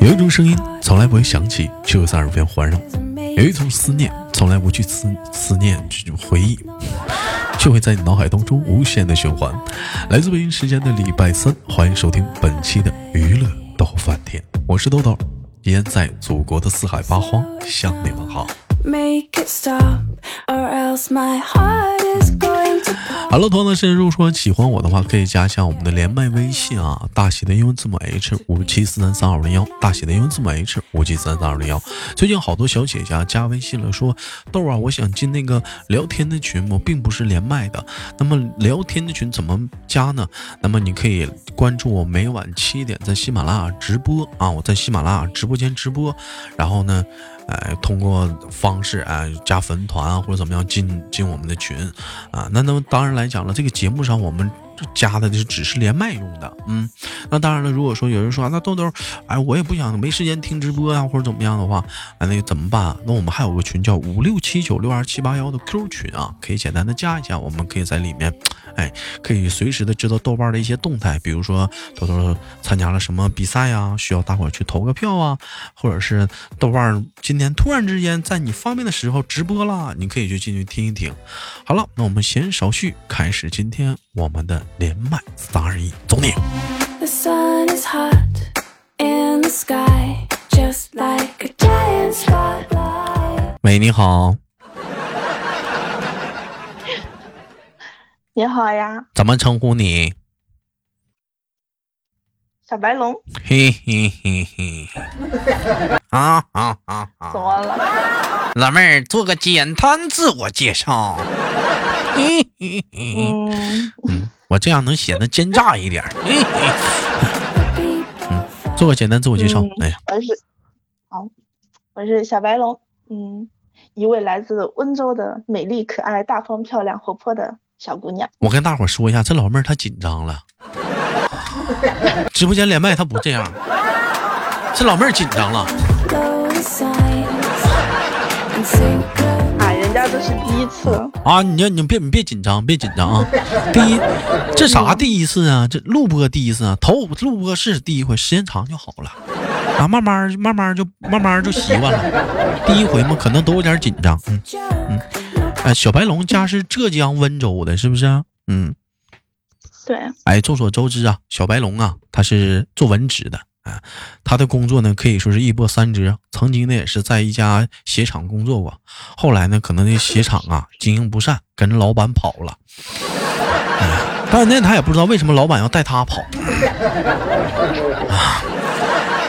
有一种声音从来不会响起，却又在耳边环绕；有一种思念从来不去思思念，这种回忆却会在你脑海当中无限的循环。来自北京时间的礼拜三，欢迎收听本期的娱乐逗翻天，我是豆豆，依然在祖国的四海八荒向你们好。Hello，同样的如果说喜欢我的话，可以加一下我们的连麦微信啊，大写的英文字母 H 五七四三三二零幺，大写的英文字母 H 五七四三三二零幺。最近好多小姐姐加微信了，说豆啊，我想进那个聊天的群，我并不是连麦的。那么聊天的群怎么加呢？那么你可以关注我，每晚七点在喜马拉雅直播啊，我在喜马拉雅直播间直播，然后呢。哎，通过方式哎加粉团啊，或者怎么样进进我们的群啊？那那么当然来讲了，这个节目上我们。加的就只是连麦用的，嗯，那当然了。如果说有人说那豆豆，哎，我也不想没时间听直播啊，或者怎么样的话，啊，那怎么办？那我们还有个群叫五六七九六二七八幺的 Q 群啊，可以简单的加一下，我们可以在里面，哎，可以随时的知道豆瓣的一些动态，比如说豆豆参加了什么比赛呀，需要大伙去投个票啊，或者是豆瓣今天突然之间在你方便的时候直播了，你可以去进去听一听。好了，那我们闲少叙，开始今天我们的。连麦三二一，走你！喂，你好。你好呀。怎么称呼你？小白龙。嘿嘿嘿嘿。啊啊啊啊！怎么了？老妹儿，做个简单自我介绍。嗯。我这样能显得奸诈一点。嗯，做个简单自我介绍。哎呀，我是好，我是小白龙。嗯，一位来自温州的美丽、可爱、大方、漂亮、活泼的小姑娘。我跟大伙说一下，这老妹儿她紧张了。直播间连麦她不这样，这老妹儿紧张了。这是第一次啊！你你别你别紧张，别紧张啊！第一，这啥第一次啊？这录播第一次啊？头录播是第一回，时间长就好了啊！慢慢慢慢就慢慢就习惯了。第一回嘛，可能都有点紧张。嗯嗯，哎，小白龙家是浙江温州的，是不是？嗯，对。哎，众所周知啊，小白龙啊，他是做文职的。啊，他的工作呢可以说是一波三折。曾经呢也是在一家鞋厂工作过，后来呢可能那鞋厂啊经营不善，跟着老板跑了。但是那他也不知道为什么老板要带他跑。啊，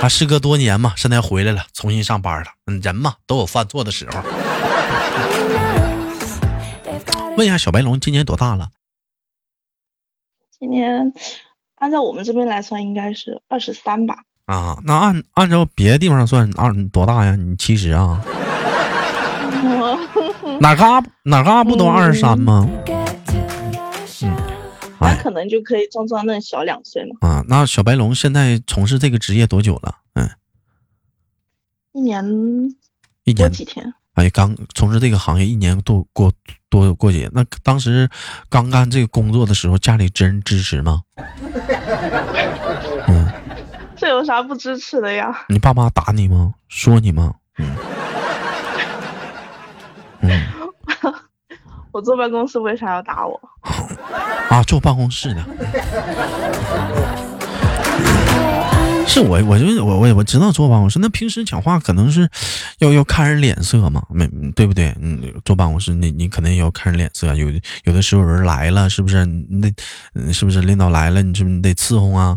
他时隔多年嘛，现在回来了，重新上班了。嗯，人嘛都有犯错的时候。问一下小白龙今年多大了？今年。按照我们这边来算，应该是二十三吧。啊，那按按照别的地方算，二多大呀？你七十啊？哪嘎哪嘎不都二十三吗？嗯，那可能就可以装装嫩小两岁嘛。啊，那小白龙现在从事这个职业多久了？嗯，一年一年几天？哎，刚从事这个行业一年多过多过节，那当时刚干这个工作的时候，家里真支持吗？嗯，这有啥不支持的呀？你爸妈打你吗？说你吗？嗯，嗯，我坐办公室为啥要打我？啊，坐办公室的。是我，我就我我我知道坐办公室，那平时讲话可能是要要看人脸色嘛，没对不对？嗯，坐办公室你你肯定要看人脸色，有有的时候人来了，是不是？那是不是领导来了？你是不是得伺候啊？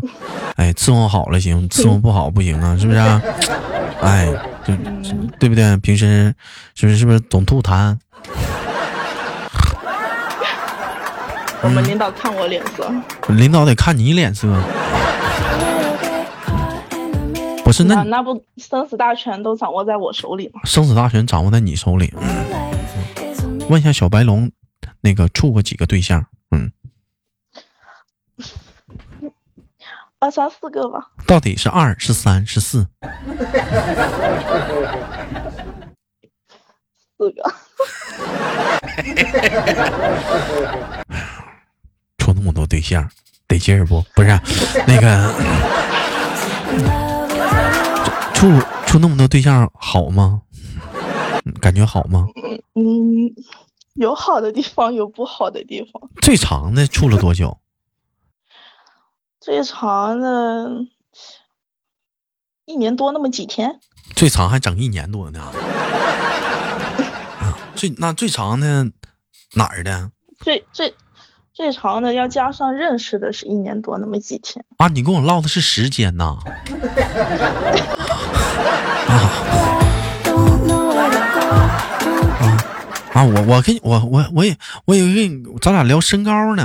哎，伺候好了行，伺候不好不行啊，是不是？哎，就对不对？平时是不是是不是总吐痰？我们领导看我脸色，领导得看你脸色。不是那那不生死大权都掌握在我手里吗？生死大权掌握在你手里。问一下小白龙，那个处过几个对象？嗯，二三四个吧。到底是二是三是四？四个。处那么多对象，得劲儿不？不是那个。处处那么多对象好吗？感觉好吗？嗯，有好的地方，有不好的地方。最长的处了多久？最长的，一年多那么几天。最长还整一年多呢。最那最长的哪儿的？最最最长的要加上认识的是一年多那么几天。啊，你跟我唠的是时间呐？啊啊，我我跟我我我也我也跟你，咱俩聊身高呢，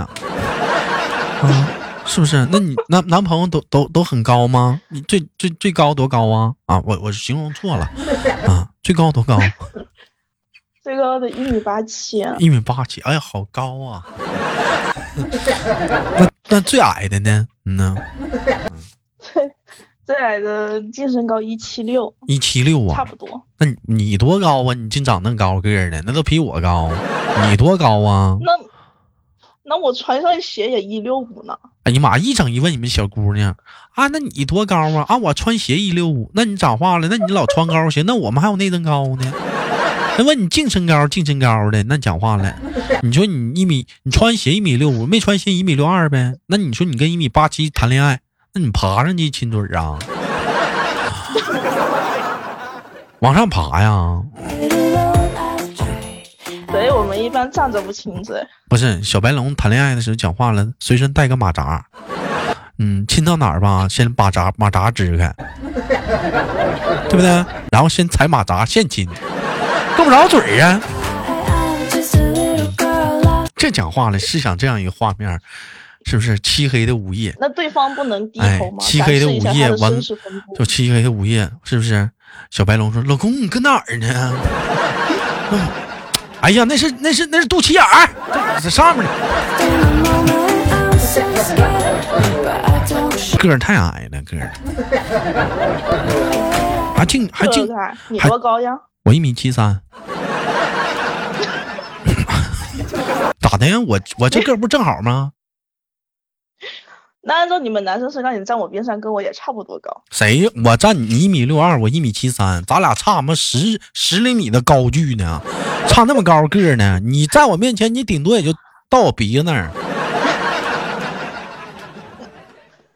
啊，是不是？那你男男朋友都都都很高吗？你最最最高多高啊？啊，我我形容错了，啊，最高多高？最高的一米八七。一米八七，哎呀，好高啊！那那最矮的呢？嗯呢？最最矮的净身高一七六，一七六啊，差不多。那你你多高啊？你净长那高个儿的，那都比我高。你多高啊？那那我穿上鞋也一六五呢。哎呀妈！一整一问你们小姑娘啊，那你多高啊？啊，我穿鞋一六五，那你咋话了？那你老穿高鞋，那我们还有内增高呢。那问你净身高，净身高的，那讲话了。你说你一米，你穿鞋一米六五，没穿鞋一米六二呗？那你说你跟一米八七谈恋爱，那你爬上去亲嘴啊？往上爬呀？所以我们一般站着不亲嘴。不是小白龙谈恋爱的时候讲话了，随身带个马扎。嗯，亲到哪儿吧，先把扎马扎支开，对不对？然后先踩马扎，现亲。够不着嘴呀！这讲话了，是想这样一个画面，是不是漆黑的午夜？那对方不能低头吗？漆黑的午夜，完就漆黑的午夜，是不是？小白龙说：“老公，你搁哪儿呢？”哎呀，那是那是那是肚脐眼儿，在上面呢。个儿太矮了，个儿。还净还净，你多高呀？我一米七三，咋的呀？我我这个不正好吗？那按照你们男生身高，你站我边上，跟我也差不多高。谁？我站你一米六二，我一米七三，咱俩差么十十厘米的高距呢？差那么高个呢？你在我面前，你顶多也就到我鼻子那儿。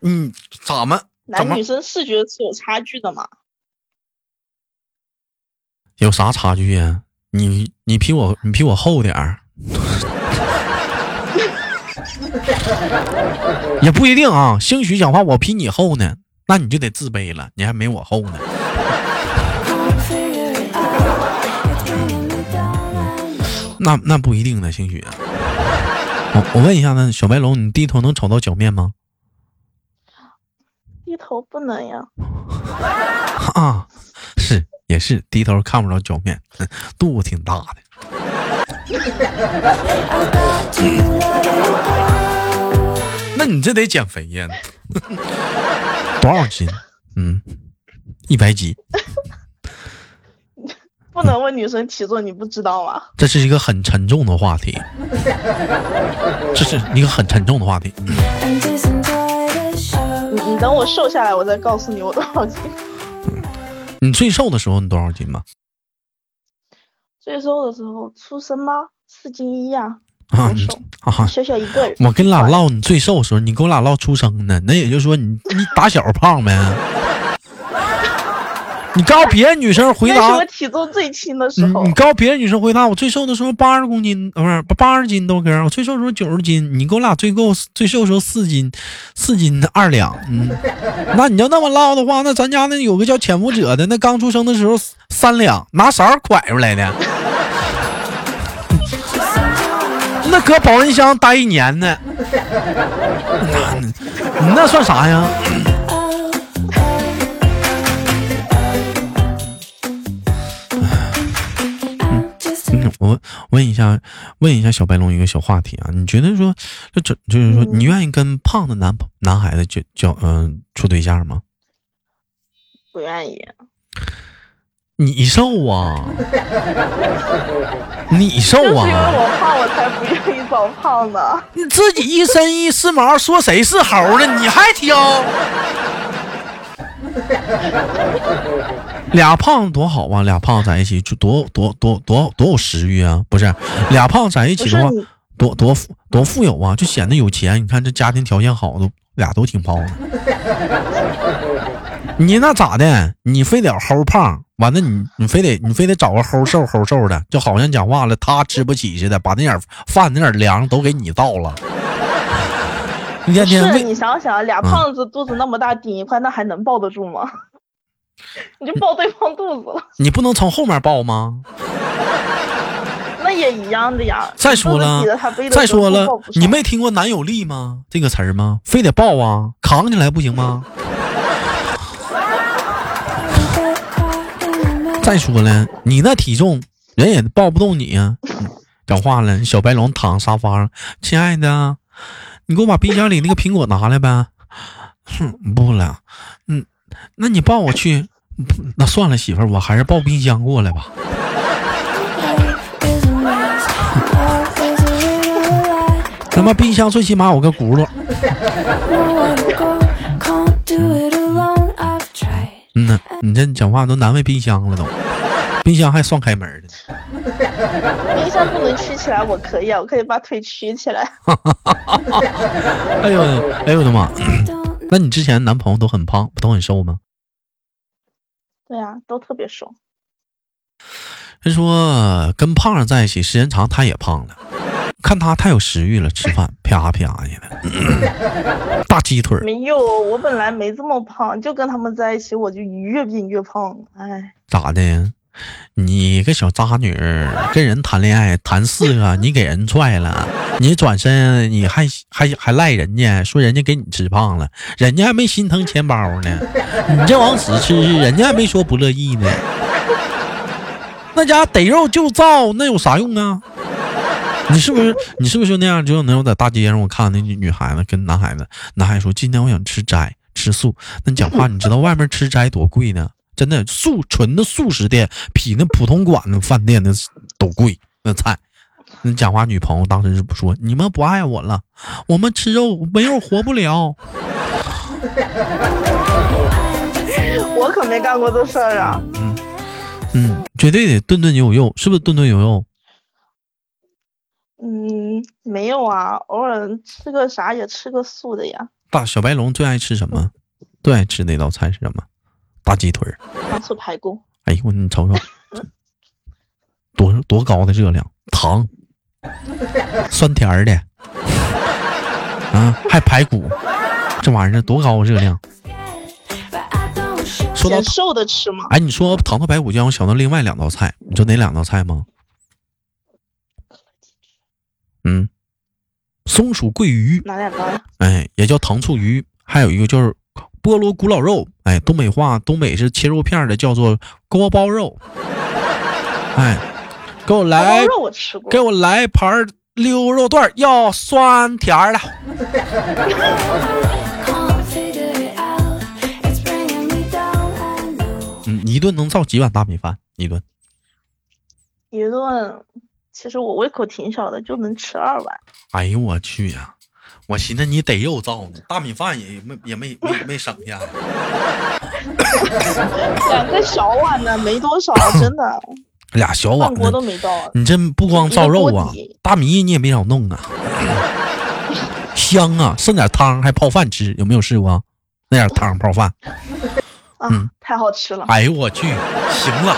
嗯，咋么？男女生视觉是有差距的嘛？有啥差距呀？你你比我你比我厚点儿，也不一定啊。兴许讲话我比你厚呢，那你就得自卑了，你还没我厚呢。那那不一定呢，兴许啊。我我问一下呢，小白龙，你低头能瞅到脚面吗？低头不能呀。啊，是。也是低头看不着脚面，肚子挺大的。那你这得减肥呀？多少斤？嗯，一百几。不能问女生体重，你不知道吗？这是一个很沉重的话题。这是一个很沉重的话题。你你等我瘦下来，我再告诉你我多少斤。你最瘦的时候你多少斤吗？最瘦的时候出生吗？四斤一呀，啊，啊，小小一个人。我跟你俩唠你最瘦的时候，你跟我俩唠出生的，那也就是说你你打小胖呗。你告诉别的女生回答，我体重最轻的时候。你告诉别的女生回答，我最瘦的时候八十公斤，不是八十斤豆哥，我最瘦的时候九十斤。你跟我俩最够最瘦的时候四斤，四斤二两。嗯，那你要那么唠的话，那咱家那有个叫潜伏者的，那刚出生的时候三两，拿勺拐出来的，那搁保温箱待一年呢。那那算啥呀？我问一下，问一下小白龙一个小话题啊，你觉得说，就这就是说，你愿意跟胖的男男孩子就交嗯处对象吗？不愿意。你瘦啊？你瘦啊？因为我胖，我才不愿意找胖的。你自己一身一丝毛，说谁是猴呢？你还挑？俩胖子多好啊！俩胖子在一起就多多多多多有食欲啊！不是，俩胖子在一起的话，多多富多富有啊，就显得有钱。你看这家庭条件好，都俩都挺胖的。你那咋的？你非得齁胖，完了你你非得你非得找个齁瘦齁瘦的，就好像讲话了他吃不起似的，把那点饭那点粮都给你倒了。天天是你想想，俩胖子肚子那么大顶一块，那还能抱得住吗？你就抱对方肚子了。你不能从后面抱吗？那也一样的呀。再说了，再说了，你没听过男友力吗？这个词儿吗？非得抱啊，扛起来不行吗？再说了，你那体重，人也抱不动你呀。讲话了，小白龙躺沙发上，亲爱的。你给我把冰箱里那个苹果拿来呗。哼，不了。嗯，那你抱我去。那算了，媳妇儿，我还是抱冰箱过来吧。他妈冰箱最起码有个轱辘。嗯呐，你这讲话都难为冰箱了都。冰箱还双开门的冰箱不能曲起来，我可以啊，我可以把腿曲起来。哎呦，哎呦我的妈！那你之前男朋友都很胖，不都很瘦吗？对呀，都特别瘦。人说跟胖子在一起时间长，他也胖了。看他太有食欲了，吃饭啪啪去了，大鸡腿。没有，我本来没这么胖，就跟他们在一起，我就越变越胖。哎，咋的？你个小渣女，跟人谈恋爱谈四个，你给人踹了，你转身你还还还赖人家，说人家给你吃胖了，人家还没心疼钱包呢，你这往死吃，人家还没说不乐意呢。那家逮肉就造，那有啥用啊？你是不是你是不是就那样？就那种在大街上，我看那女孩子跟男孩子，男孩子说今天我想吃斋吃素，那你讲话，你知道外面吃斋多贵呢？真的素纯的素食店比那普通馆子饭店的都贵，那菜。那讲话，女朋友当时是不说你们不爱我了，我们吃肉没肉活不了。我可没干过这事儿啊。嗯嗯，绝对得顿顿有肉，是不是顿顿有肉？嗯，没有啊，偶尔吃个啥也吃个素的呀。大小白龙最爱吃什么？最爱吃那道菜是什么？大鸡腿儿，糖醋排骨。哎呦，你瞅瞅，多多高的热量，糖，酸甜的，啊，还排骨，这玩意儿多高热量。说到瘦的吃吗？哎，你说糖醋排骨，就让我想到另外两道菜，你知道哪两道菜吗？嗯，松鼠桂鱼。哎，也叫糖醋鱼，还有一个就是。菠萝古老肉，哎，东北话，东北是切肉片的，叫做锅包肉。哎，给我来，给我来盘溜肉段，要酸甜的。嗯，一顿能造几碗大米饭？一顿？一顿，其实我胃口挺小的，就能吃二碗。哎呦我去呀！我寻思你得肉造呢，大米饭也没也没没没省下。两个小碗呢，没多少，真的。俩小碗锅都没到。你这不光造肉啊，大米你也没少弄啊。香啊，剩点汤还泡饭吃，有没有试过？那点汤泡饭。嗯，太好吃了。哎呦我去，行了。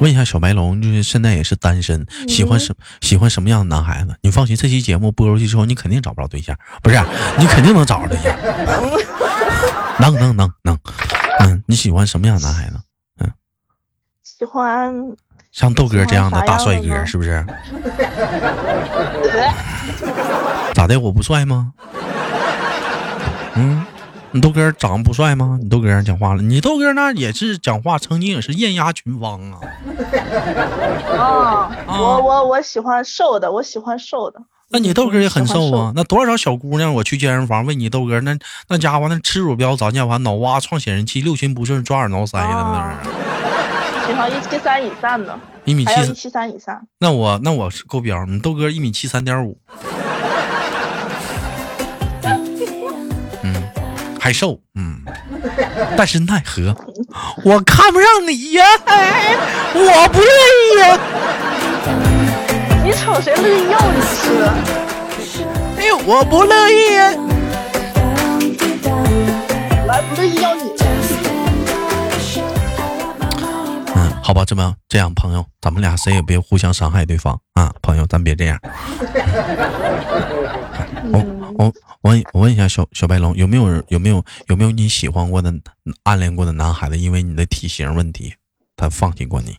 问一下小白龙，就是现在也是单身，喜欢什喜欢什么样的男孩子？你放心，这期节目播出去之后，你肯定找不着对象，不是？你肯定能找着对象，能能能能，嗯，你喜欢什么样的男孩子？嗯，喜欢像豆哥这样的大帅哥，是不是？咋的？我不帅吗？嗯。你豆哥长得不帅吗？你豆哥讲话了，你豆哥那也是讲话，曾经也是艳压群芳啊。啊，我我我喜欢瘦的，我喜欢瘦的。那你豆哥也很瘦啊？那多少小姑娘我去健身房问你豆哥，那那家伙那吃乳标早见完，脑瓜创显示器，六亲不顺，抓耳挠腮的那喜欢一七三以上的，一米七，一七三以上。那我那我是够标，你豆哥一米七三点五。还瘦，嗯，但是奈何我看不上你呀，哎，我不乐意呀。你瞅谁乐意要你吃？哎呦，我不乐意呀。来，不乐意要你。嗯，好吧，这么这样，朋友，咱们俩谁也别互相伤害对方啊，朋友，咱别这样。我 我我问我问一下小小白龙，有没有人有没有有没有你喜欢过的暗恋过的男孩子，因为你的体型问题，他放弃过你？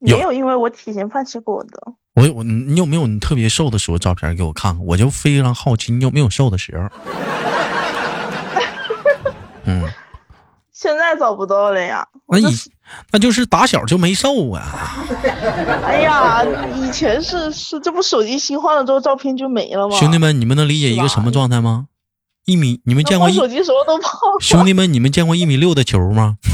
有没有因为我体型放弃过我的。我我你有没有你特别瘦的时候照片给我看看？我就非常好奇你有没有瘦的时候。嗯，现在找不到了呀。那以那就是打小就没瘦啊。哎呀，以前是是，这不手机新换了之后照片就没了吗？兄弟们，你们能理解一个什么状态吗？一米，你们见过一手机什么都胖。兄弟们，你们见过一米六的球吗？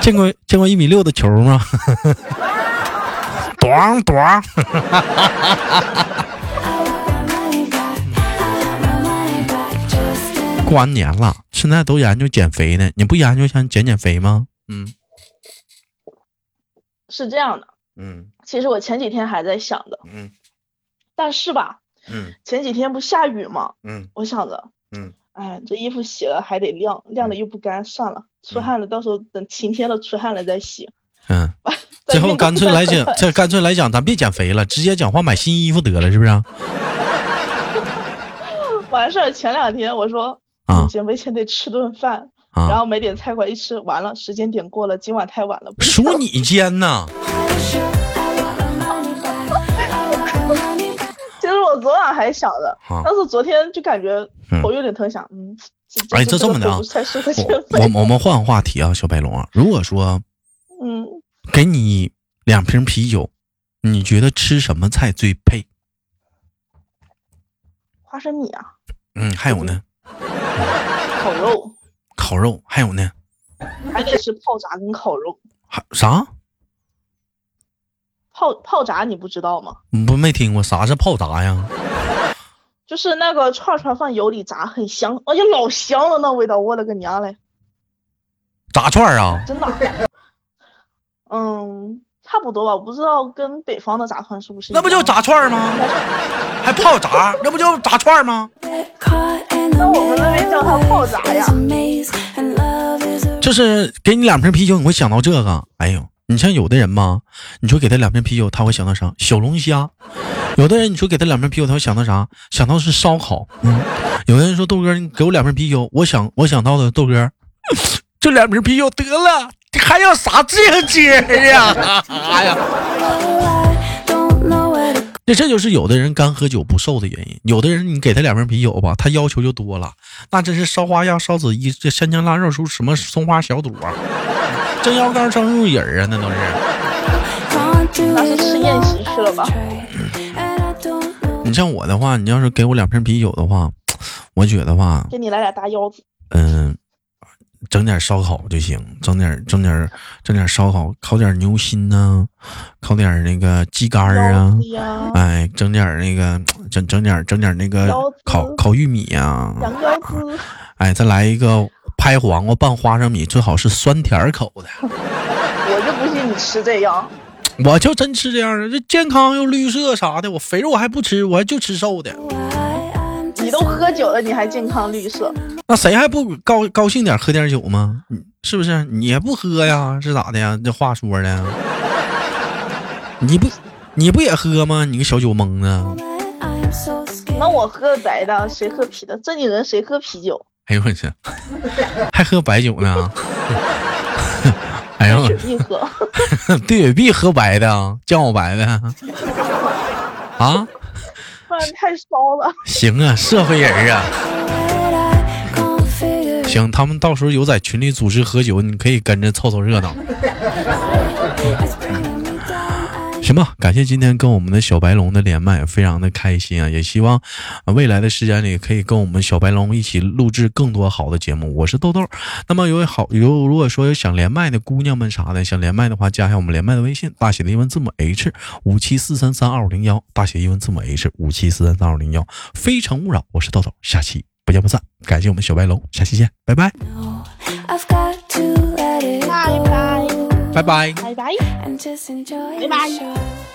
见过见过一米六的球吗？咣咣！过完年了，现在都研究减肥呢，你不研究想减减肥吗？嗯，是这样的，嗯，其实我前几天还在想的，嗯，但是吧，嗯，前几天不下雨吗？嗯，我想着，嗯。哎，这衣服洗了还得晾，晾了又不干，算了，出汗了，到时候等晴天了出汗了再洗。嗯，最后干脆来讲，这干脆来讲，咱别减肥了，直接讲话买新衣服得了，是不是？完事儿前两天我说啊，减肥前得吃顿饭，啊然后买点菜过来一吃，完了时间点过了，今晚太晚了。数你奸呐！其实我昨晚还想着，但是昨天就感觉头有点疼，想嗯，哎，这这么的啊，我我我们换个话题啊，小白龙啊，如果说嗯，给你两瓶啤酒，你觉得吃什么菜最配？花生米啊。嗯，还有呢？烤肉。烤肉还有呢？还得是泡炸跟烤肉。还啥？泡泡炸你不知道吗？不没听过，啥是泡炸呀？就是那个串串放油里炸，很香，哎呀老香了，那味道，我勒个娘嘞！炸串啊？真的？嗯，差不多吧，我不知道跟北方的炸串是不是？那不就炸串吗？还泡炸？那不就炸串吗？那我们那边叫它泡炸呀。就是给你两瓶啤酒，你会想到这个？哎呦！你像有的人嘛，你说给他两瓶啤酒，他会想到啥？小龙虾。有的人你说给他两瓶啤酒，他会想到啥？想到是烧烤。嗯。有的人说豆哥，你给我两瓶啤酒，我想我想到的豆哥，这两瓶啤酒得了，还要啥这节呀？哎呀！这这就是有的人干喝酒不瘦的原因。有的人你给他两瓶啤酒吧，他要求就多了，那真是烧花鸭、烧子鸡、这香姜腊肉出什么松花小肚啊。蒸腰杆、蒸鹿尾啊，那都是。那是吃宴席去了吧？你像我的话，你要是给我两瓶啤酒的话，我觉得话，给你来俩大腰子。嗯，整点烧烤就行，整点整点整点烧烤，烤点牛心呐，烤点那个鸡肝啊，哎，整点那个整整点整点那个烤烤玉米啊，哎，再来一个。拍黄瓜拌花生米，最好是酸甜口的。我就不信你吃这样。我就真吃这样的，这健康又绿色啥的。我肥肉我还不吃，我就吃瘦的。你都喝酒了，你还健康绿色？那谁还不高高兴点喝点酒吗？是不是？你也不喝呀？是咋的呀？这话说的。你不你不也喝吗？你个小酒蒙子。那我喝白的，谁喝啤的？正经人谁喝啤酒？哎呦我去，还喝白酒呢？哎呦，对雪碧喝，对雪碧喝白的，酱我白的啊？不然太骚了。行啊，社会人啊。行，他们到时候有在群里组织喝酒，你可以跟着凑凑热闹。行吧，感谢今天跟我们的小白龙的连麦，非常的开心啊！也希望未来的时间里可以跟我们小白龙一起录制更多好的节目。我是豆豆，那么有好有如果说有想连麦的姑娘们啥的，想连麦的话，加一下我们连麦的微信，大写的英文字母 H 五七四三三二五零幺，大写英文字母 H 五七四三三二五零幺。非诚勿扰，我是豆豆，下期不见不散。感谢我们小白龙，下期见，拜拜，拜拜，拜拜。拜拜